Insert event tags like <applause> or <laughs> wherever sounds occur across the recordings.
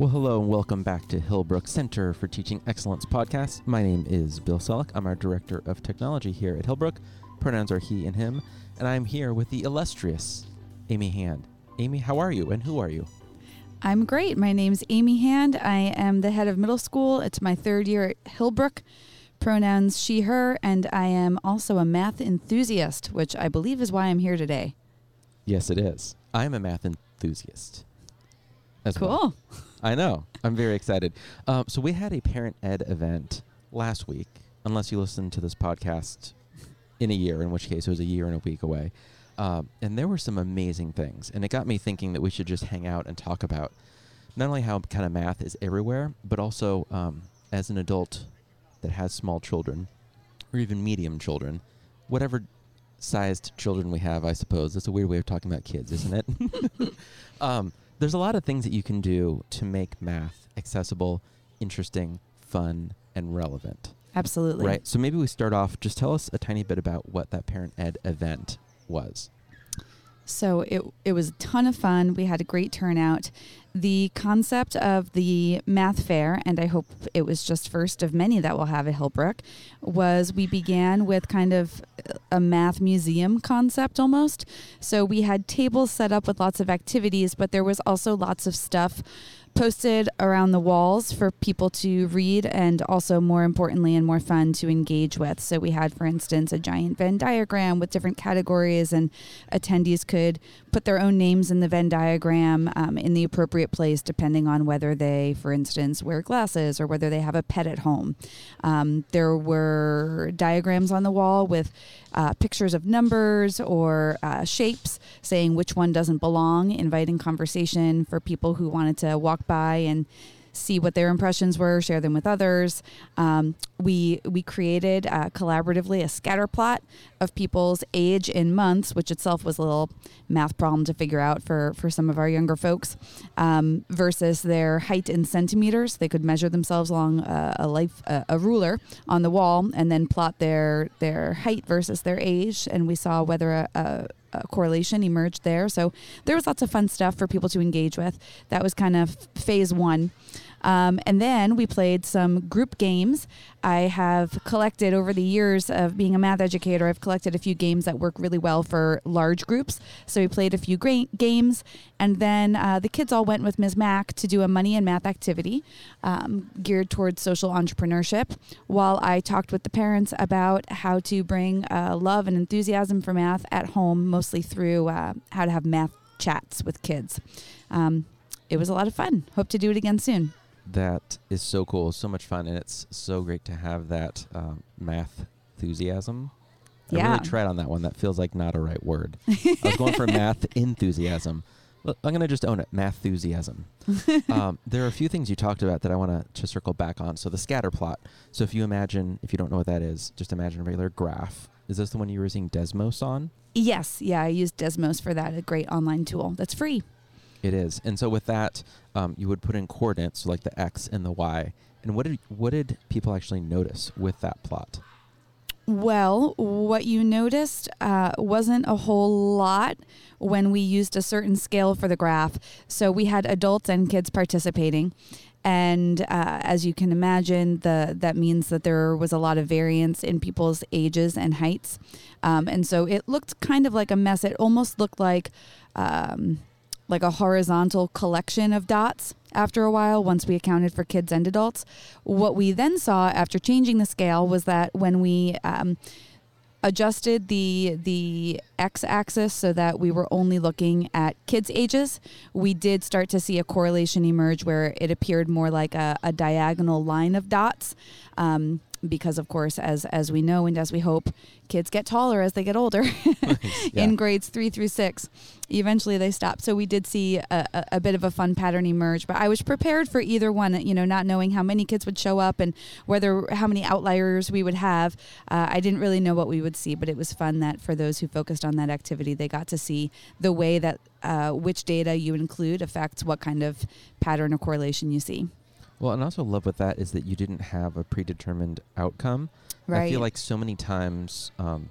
Well, hello and welcome back to Hillbrook Center for Teaching Excellence podcast. My name is Bill Selleck. I'm our Director of Technology here at Hillbrook. Pronouns are he and him, and I'm here with the illustrious Amy Hand. Amy, how are you and who are you? I'm great. My name's Amy Hand. I am the head of middle school. It's my third year at Hillbrook. Pronouns she, her, and I am also a math enthusiast, which I believe is why I'm here today. Yes, it is. I'm a math enthusiast. As Cool. well. I know. I'm very excited. Um, so we had a parent ed event last week, unless you listen to this podcast in a year, in which case it was a year and a week away. Um, and there were some amazing things, and it got me thinking that we should just hang out and talk about not only how kind of math is everywhere, but also um, as an adult that has small children, or even medium children, whatever sized children we have, I suppose. That's a weird way of talking about kids, isn't it? <laughs> <laughs> um, there's a lot of things that you can do to make math accessible, interesting, fun, and relevant. Absolutely. Right. So maybe we start off. Just tell us a tiny bit about what that parent ed event was. So it it was a ton of fun. We had a great turnout. The concept of the math fair, and I hope it was just first of many that we'll have at Hillbrook, was we began with kind of a math museum concept almost. So we had tables set up with lots of activities, but there was also lots of stuff posted around the walls for people to read and also more importantly and more fun to engage with. So we had for instance a giant Venn diagram with different categories and attendees could put their own names in the Venn diagram um, in the appropriate place depending on whether they for instance wear glasses or whether they have a pet at home. Um, there were diagrams on the wall with uh, pictures of numbers or uh, shapes saying which one doesn't belong, inviting conversation for people who wanted to walk by and see what their impressions were, share them with others. Um, we we created uh, collaboratively a scatter plot of people's age in months, which itself was a little math problem to figure out for for some of our younger folks, um, versus their height in centimeters. They could measure themselves along a, a life a, a ruler on the wall and then plot their their height versus their age, and we saw whether a, a a correlation emerged there. So there was lots of fun stuff for people to engage with. That was kind of phase one. Um, and then we played some group games. I have collected over the years of being a math educator, I've collected a few games that work really well for large groups. So we played a few great games. And then uh, the kids all went with Ms. Mack to do a money and math activity um, geared towards social entrepreneurship, while I talked with the parents about how to bring uh, love and enthusiasm for math at home, mostly through uh, how to have math chats with kids. Um, it was a lot of fun. Hope to do it again soon. That is so cool, so much fun, and it's so great to have that um, math enthusiasm. I Yeah. really tried on that one. That feels like not a right word. I was going for <laughs> math enthusiasm. Look, I'm going to just own it. Math enthusiasm. <laughs> um, there are a few things you talked about that I want to circle back on. So the scatter plot. So if you imagine, if you don't know what that is, just imagine a regular graph. Is this the one you were using Desmos on? Yes, yeah, I used Desmos for that, a great online tool that's free. It is. And so with that, um, you would put in coordinates, like the x and the y. And what did what did people actually notice with that plot? Well, what you noticed uh, wasn't a whole lot when we used a certain scale for the graph. So we had adults and kids participating. And uh, as you can imagine, the that means that there was a lot of variance in people's ages and heights. Um, and so it looked kind of like a mess. It almost looked like um, like a horizontal collection of dots after a while once we accounted for kids and adults. What we then saw after changing the scale was that when we um, adjusted the the x-axis so that we were only looking at kids ages we did start to see a correlation emerge where it appeared more like a, a diagonal line of dots. Um, because of course as as we know and as we hope kids get taller as they get older <laughs> <laughs> Yeah. in grades three through six. Eventually they stop. So we did see a, a, a bit of a fun pattern emerge but i was prepared for either one you know not knowing how many kids would show up and whether how many outliers we would have. Uh, i didn't really know what we would see but it was fun that for those who focused on that activity they got to see the way that uh, which data you include affects what kind of pattern or correlation you see Well, and also love with that is that you didn't have a predetermined outcome. I feel like so many times, um,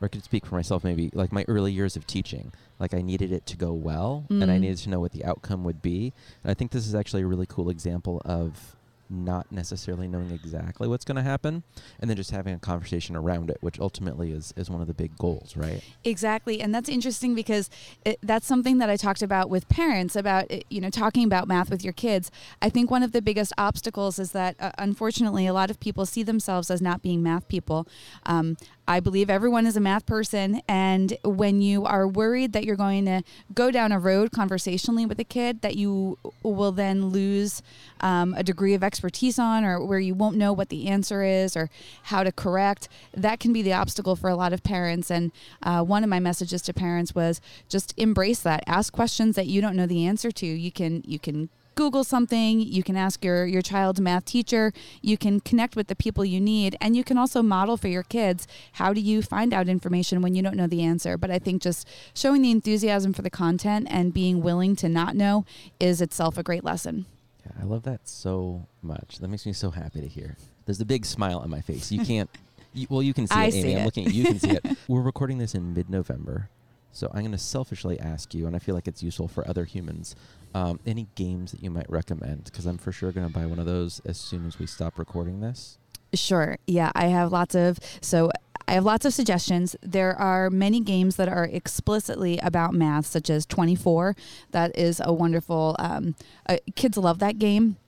or I could speak for myself maybe, like my early years of teaching, like I needed it to go well and I Mm. needed to know what the outcome would be. And I think this is actually a really cool example of not necessarily knowing exactly what's going to happen and then just having a conversation around it, which ultimately is, is one of the big goals, right? Exactly, and that's interesting because it, that's something that I talked about with parents about uh, you know talking about math with your kids. I think one of the biggest obstacles is that uh, unfortunately a lot of people see themselves as not being math people. Um, I believe everyone is a math person, and when you are worried that you're going to go down a road conversationally with a kid that you will then lose um, a degree of expertise on, or where you won't know what the answer is or how to correct, that can be the obstacle for a lot of parents. And uh, one of my messages to parents was just embrace that. Ask questions that you don't know the answer to. You can you can Google something, you can ask your, your child's math teacher, you can connect with the people you need, and you can also model for your kids how do you find out information when you don't know the answer. But I think just showing the enthusiasm for the content and being willing to not know is itself a great lesson. Yeah, I love that so much. That makes me so happy to hear. There's a big smile on my face. You <laughs> can't, you, well, you can see I it, Amy. see I'm looking at you, you can see it. <laughs> We're recording this in mid November. So I'm going to selfishly ask you, and I feel like it's useful for other humans, um, any games that you might recommend? Because I'm for sure going to buy one of those as soon as we stop recording this. Sure. Yeah, I have lots of so I have lots of suggestions. There are many games that are explicitly about math, such as 24. That is a wonderful. Um, uh, kids love that game.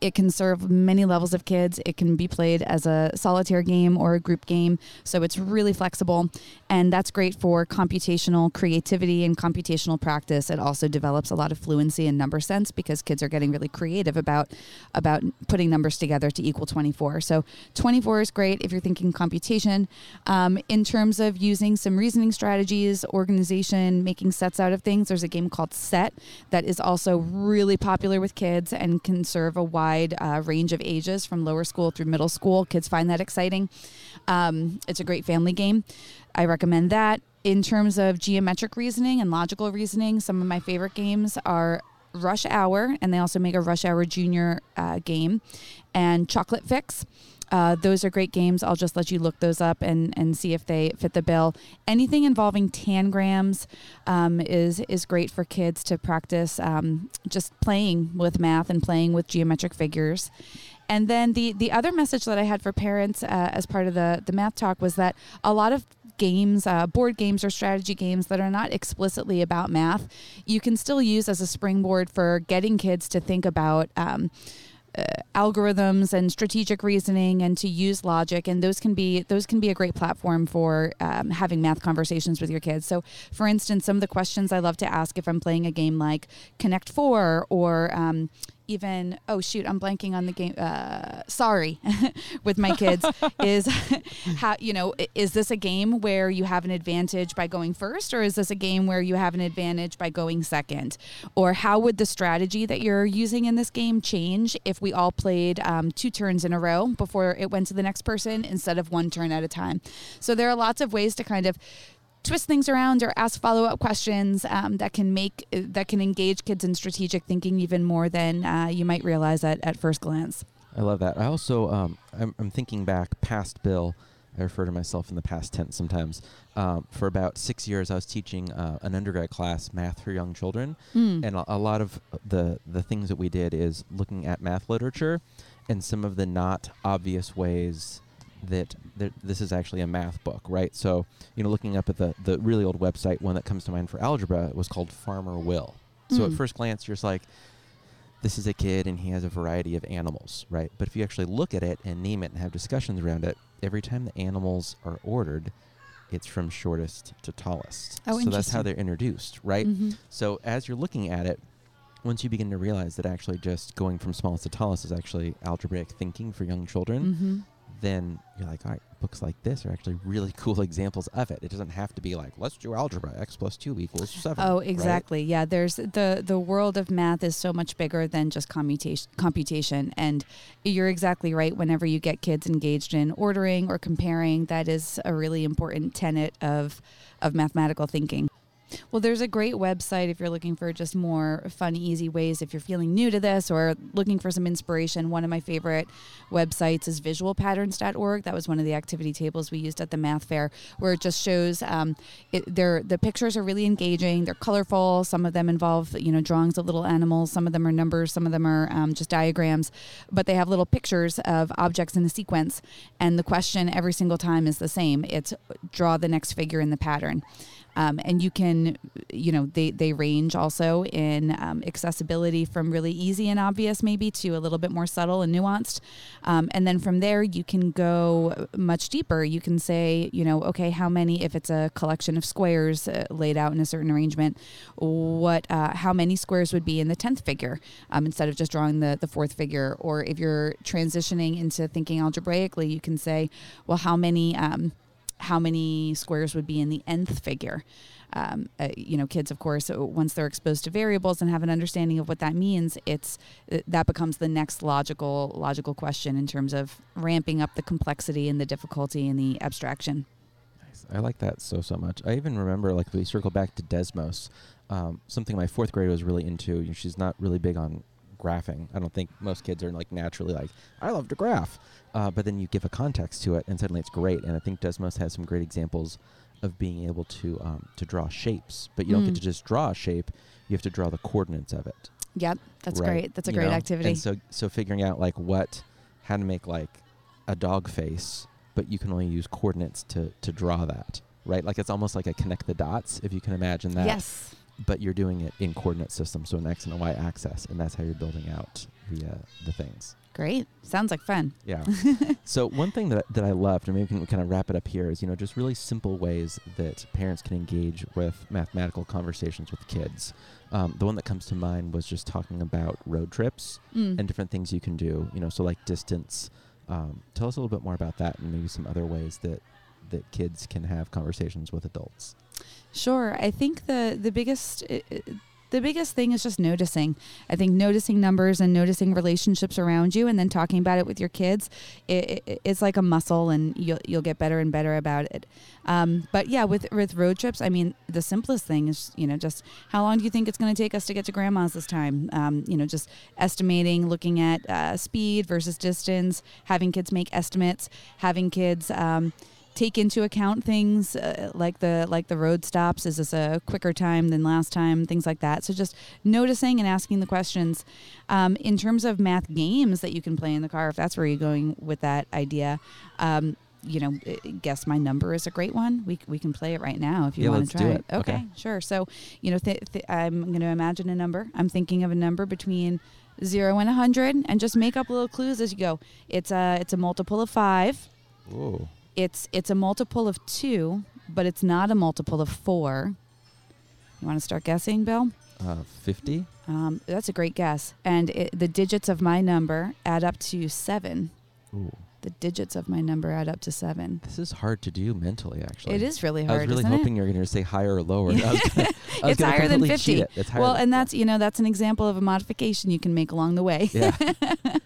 It can serve many levels of kids. It can be played as a solitaire game or a group game. So it's really flexible. And that's great for computational creativity and computational practice. It also develops a lot of fluency and number sense because kids are getting really creative about, about putting numbers together to equal 24. So 24 is great if you're thinking computation. Um, in terms of using some reasoning strategies, organization, making sets out of things, there's a game called Set that is also really popular with kids and can serve a wide uh, range of ages from lower school through middle school. Kids find that exciting. Um, it's a great family game. I recommend that. In terms of geometric reasoning and logical reasoning, some of my favorite games are Rush Hour, and they also make a Rush Hour Junior uh, game, and Chocolate Fix. Uh, those are great games. I'll just let you look those up and, and see if they fit the bill. Anything involving tangrams um, is is great for kids to practice um, just playing with math and playing with geometric figures. And then the the other message that I had for parents uh, as part of the the math talk was that a lot of games, uh, board games or strategy games that are not explicitly about math, you can still use as a springboard for getting kids to think about. Um, uh, algorithms and strategic reasoning and to use logic. And those can be those can be a great platform for um, having math conversations with your kids. So for instance some of the questions i love to ask if i'm playing a game like connect four or um, even oh shoot i'm blanking on the game uh, sorry <laughs> with my kids <laughs> is <laughs> how you know is this a game where you have an advantage by going first or is this a game where you have an advantage by going second? Or how would the strategy that you're using in this game change if we all played um, two turns in a row before it went to the next person instead of one turn at a time? So there are lots of ways to kind of twist things around or ask follow-up questions um, that can make that can engage kids in strategic thinking even more than uh, you might realize at, at first glance I love that. I also, um, I'm, I'm thinking back past Bill. I refer to myself in the past tense sometimes. Um, for about six years, I was teaching uh, an undergrad class, math for young children, Mm. and a, a lot of the the things that we did is looking at math literature and some of the not obvious ways that th- this is actually a math book, right? So, you know, looking up at the the really old website, one that comes to mind for algebra was called Farmer Will. So at Mm. first glance, you're just like, this is a kid and he has a variety of animals, right? But if you actually look at it and name it and have discussions around it, every time the animals are ordered, it's from shortest to tallest. Oh, so that's how they're introduced, right? Mhm. So as you're looking at it, once you begin to realize that actually just going from smallest to tallest is actually algebraic thinking for young children, Mhm. Then you're like, all right, books like this are actually really <laughs> cool examples of it. It doesn't have to be like, let's do algebra, x plus two equals seven. Oh, right? exactly. Yeah, there's the the world of math is so much bigger than just commutation computation and you're exactly right whenever you get kids engaged in ordering or comparing that is a really important tenet of of mathematical thinking. Well, there's a great website if you're looking for just more fun, easy ways. If you're feeling new to this or looking for some inspiration, one of my favorite websites is visualpatterns.org. That was one of the activity tables we used at the math fair, where it just shows um, it, the pictures are really engaging. They're colorful. Some of them involve you know drawings of little animals. Some of them are numbers. Some of them are um, just diagrams. But they have little pictures of objects in a sequence, and the question every single time is the same. It's draw the next figure in the pattern. Um, and you can, you know, they, they range also in um, accessibility from really easy and obvious, maybe, to a little bit more subtle and nuanced. Um, and then from there, you can go much deeper. You can say, you know, okay, how many, if it's a collection of squares uh, laid out in a certain arrangement, what, uh, how many squares would be in the 10th figure um, instead of just drawing the, the fourth figure? Or if you're transitioning into thinking algebraically, you can say, well, how many, um, how many squares would be in the nth figure. Um, uh, you know, kids, of course, uh, once they're exposed to variables and have an understanding of what that means, it's uh, that becomes the next logical logical question in terms of ramping up the complexity and the difficulty and the abstraction. I like that so so much. I even remember, like, we circle back to Desmos. Um, something my fourth grade was really into. You know, she's not really big on graphing. I don't think most kids are like naturally like, I love to graph. Uh, but then you give a context to it, and suddenly it's great. And I think Desmos has some great examples of being able to um, to draw shapes. But you don't get Mm. to just draw a shape; you have to draw the coordinates of it. Yep, that's right? great. That's a You great know? activity. And so, so figuring out like what, how to make like a dog face, but you can only use coordinates to to draw that, right? Like it's almost like a connect the dots, if you can imagine that yes. But you're doing it in coordinate systems, so an x and a y axis, and that's how you're building out the uh, the things. Great. Sounds like fun. Yeah. <laughs> so one thing that that I loved, and maybe we can kind of wrap it up here, is you know just really simple ways that parents can engage with mathematical conversations with kids. Um, the one that comes to mind was just talking about road trips Mm. and different things you can do. You know, so like distance. Um, tell us a little bit more about that, and maybe some other ways that that kids can have conversations with adults. Sure. I think the the biggest the biggest thing is just noticing. I think noticing numbers and noticing relationships around you, and then talking about it with your kids. It, it, it's like a muscle, and you'll you'll get better and better about it. Um, but yeah, with with road trips, I mean, the simplest thing is you know just how long do you think it's going to take us to get to grandma's this time? Um, you know, just estimating, looking at uh, speed versus distance, having kids make estimates, having kids. Um, take into account things uh, like the like the road stops is this a quicker time than last time things like that. So just noticing and asking the questions. Um, in terms of math games that you can play in the car if that's where you're going with that idea um, you know uh, guess my number is a great one. We, we can play it right now if you Yeah, want to try do it, it. Okay, Okay. sure. So you know th- th- i'm going to imagine a number. I'm thinking of a number between zero and a 100 and just make up little clues as you go. It's a it's a multiple of five. Whoa. It's it's a multiple of two, but it's not a multiple of four. You want to start guessing, Bill? Uh, 50? Um, that's a great guess. And it, the digits of my number add up to seven. Ooh. The digits of my number add up to seven. This is hard to do mentally, actually. It is really hard. I was really hoping you were going to say higher or lower. <laughs> Gonna, It's higher than 50. it. It's higher Well, than- and that's you know that's an example of a modification you can make along the way. yeah. <laughs>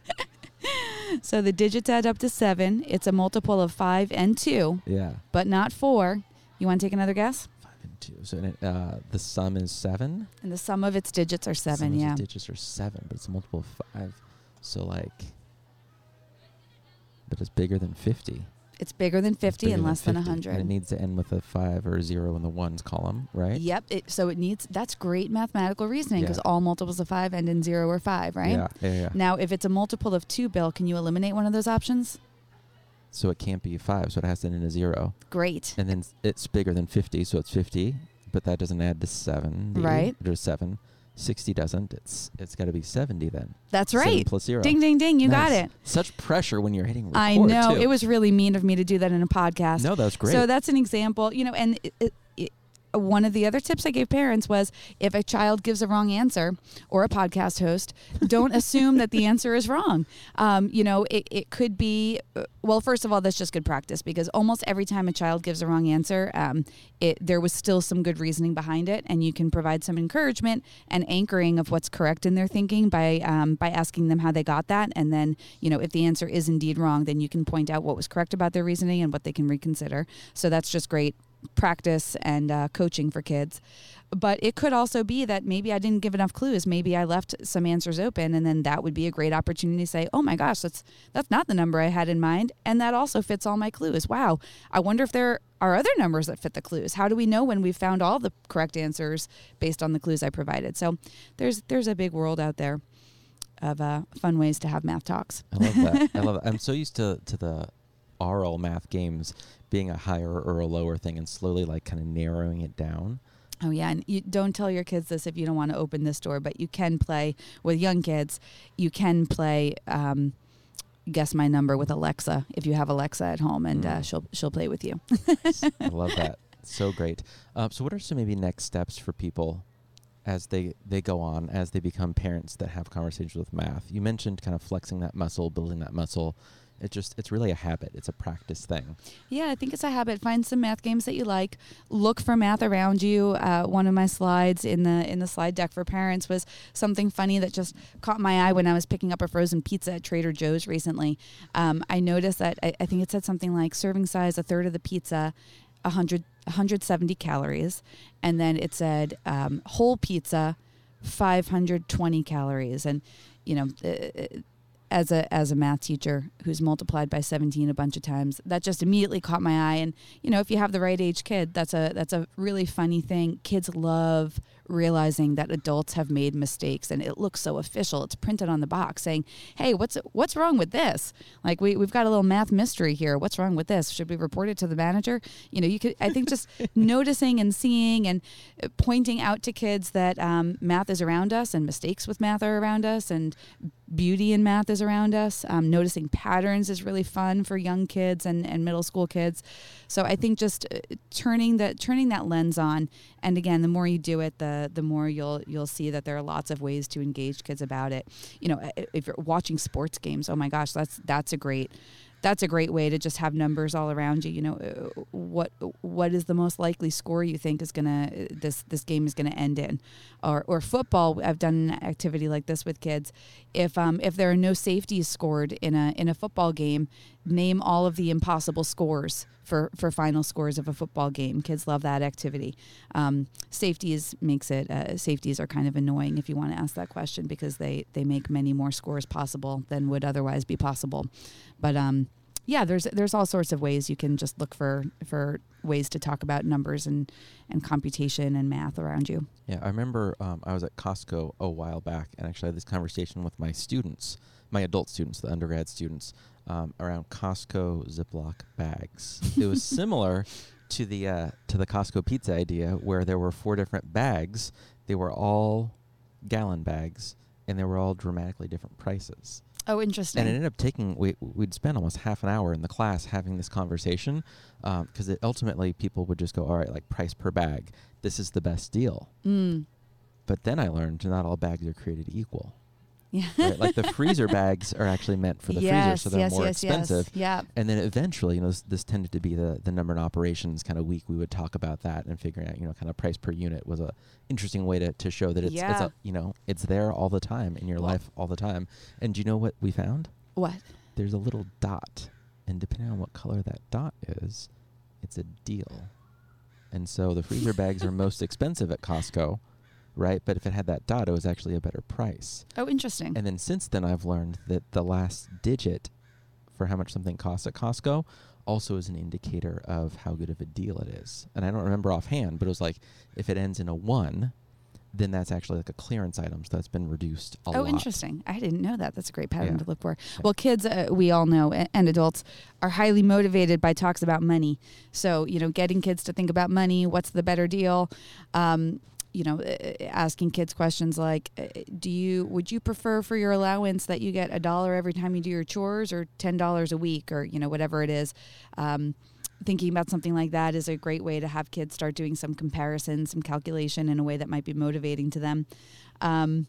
<laughs> so the digits add up to seven. It's a multiple of five and two, yeah. but not four. You want to take another guess? Five and two. So uh, the sum is seven. And the sum of its digits are Sum seven. of Yeah. its digits are seven, but it's a multiple of five. So like, but it's bigger than fifty. It's bigger than 50 bigger and less than 50, 100. And it needs to end with a five or a zero in the ones column, right? Yep. It, so it needs, that's great mathematical reasoning because Yeah. all multiples of five end in zero or five, right? Yeah, yeah, yeah. Now, if it's a multiple of two, Bill, can you eliminate one of those options? So it can't be five, so it has to end in a zero. Great. And then it's bigger than 50, so it's 50, but that doesn't add to 7. Right. There's 7. 60 doesn't. It's It's got to be 70 then. That's 7 right. plus 0. Ding, ding, ding. You got it. Such pressure when you're hitting record, I know. too. It was really mean of me to do that in a podcast. No, that was great. So that's an example, you know, and it, it, one of the other tips I gave parents was if a child gives a wrong answer or a podcast host, don't <laughs> assume that the answer is wrong. Um, you know, it, it could be, uh, well, first of all, that's just good practice because almost every time a child gives a wrong answer, um, it, there was still some good reasoning behind it. And you can provide some encouragement and anchoring of what's correct in their thinking by, um, by asking them how they got that. And then, you know, if the answer is indeed wrong, then you can point out what was correct about their reasoning and what they can reconsider. So that's just great practice and uh, coaching for kids. But it could also be that maybe I didn't give enough clues. Maybe I left some answers open, and then that would be a great opportunity to say, "Oh my gosh, that's that's not the number I had in mind," and that also fits all my clues. Wow, I wonder if there are other numbers that fit the clues. How do we know when we've found all the correct answers based on the clues I provided? So there's there's a big world out there of uh, fun ways to have math talks. I love that. I <laughs> love it. I'm so used to to the oral math games being a higher or a lower thing, and slowly like kind of narrowing it down. Oh yeah, and you don't tell your kids this if you don't want to open this door, but you can play with young kids. You can play um, guess my number with Alexa if you have Alexa at home, and uh, Mm. she'll she'll play with you. <laughs> I love that. So great. Um, so, what are some maybe next steps for people as they they go on as they become parents that have conversations with math? You mentioned kind of flexing that muscle, building that muscle. It just it's really a habit. It's a practice thing. Yeah, I think it's a habit. Find some math games that you like. Look for math around you. Uh, one of my slides in the in the slide deck for parents was something funny that just caught my eye when I was picking up a frozen pizza at Trader Joe's recently. Um, I noticed that I, I think it said something like serving size a third of the pizza, 100, 170 calories, and then it said um, whole pizza, 520 calories, and you know. Uh, as a as a math teacher who's multiplied by 17 a bunch of times that just immediately caught my eye. And you know if you have the right age kid that's a that's a really funny thing. Kids love realizing that adults have made mistakes and it looks so official. It's printed on the box saying hey what's what's wrong with this? Like we, we've got a little math mystery here. What's wrong with this? Should we report it to the manager? You know you could i think just <laughs> noticing and seeing and uh, pointing out to kids that um, math is around us and mistakes with math are around us and beauty in math is around us. Um, noticing patterns is really fun for young kids and, and middle school kids. So I think just uh, turning that turning that lens on, and again, the more you do it, the the more you'll you'll see that there are lots of ways to engage kids about it. You know, if you're watching sports games, oh my gosh, that's that's a great that's a great way to just have numbers all around you. You know, uh, what what is the most likely score you think is gonna uh, this this game is gonna end in, or or football. I've done an activity like this with kids. If um if there are no safeties scored in a in a football game, name all of the impossible scores for for final scores of a football game. Kids love that activity. Um, safeties makes it uh, safeties are kind of annoying if you want to ask that question because they they make many more scores possible than would otherwise be possible. But um, yeah, there's there's all sorts of ways you can just look for for ways to talk about numbers and and computation and math around you. Yeah, I remember um, I was at Costco a while back and actually had this conversation with my students, my adult students, the undergrad students, um, around Costco Ziploc bags. it was similar <laughs> to the uh, to the Costco pizza idea, where there were four different bags. They were all gallon bags, and they were all dramatically different prices. Oh, interesting. And it ended up taking we we'd spend almost half an hour in the class having this conversation because it ultimately people would just go, all right, like price per bag, this is the best deal. mm. But then I learned not all bags are created equal. Yeah. <laughs> Right? like the freezer <laughs> bags are actually meant for the yes, freezer, so they're yes, more yes, expensive. Yes. Yeah. And then eventually, you know, this, this tended to be the the number in operations kind of week. We would talk about that and figuring out, you know, kind of price per unit was a interesting way to, to show that it's, it's Yeah. a, you know it's there all the time in your Well- life all the time. And do you know what we found? What? There's a little dot, and depending on what color that dot is, it's a deal. And so the freezer bags are most expensive at Costco, right? But if it had that dot, it was actually a better price. Oh, interesting. And then since then, I've learned that the last digit for how much something costs at Costco also is an indicator of how good of a deal it is. And I don't remember offhand, but it was like if it ends in a one, then that's actually like a clearance item, so that's been reduced a oh, lot. interesting. I didn't know that. That's a great pattern Yeah. to look for. Yeah. Well, kids, uh, we all know, and adults are highly motivated by talks about money. So, you know, getting kids to think about money, what's the better deal? Um, you know, asking kids questions like, uh, "Do you would you prefer for your allowance that you get a dollar every time you do your chores, or ten dollars a week, or you know whatever it is?" Um, thinking about something like that is a great way to have kids start doing some comparison, some calculation in a way that might be motivating to them. Um,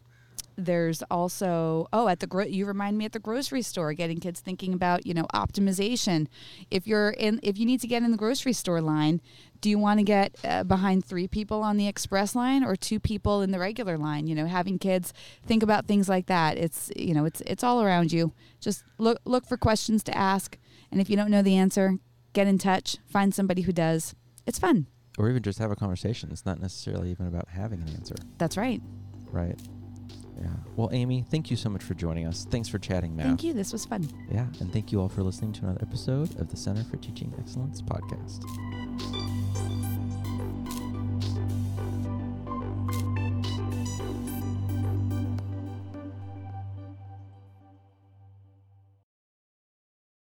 there's also oh at the gro- you remind me at the grocery store getting kids thinking about you know optimization if you're in if you need to get in the grocery store line do you want to get uh, behind three people on the express line or two people in the regular line you know having kids think about things like that it's you know it's it's all around you just look look for questions to ask and if you don't know the answer get in touch find somebody who does it's fun. or even just have a conversation. It's not necessarily even about having an answer, That's right. right? Yeah. Well, Amy, thank you so much for joining us. Thanks for chatting math. Thank you. This was fun. Yeah, and thank you all for listening to another episode of the Center for Teaching Excellence podcast.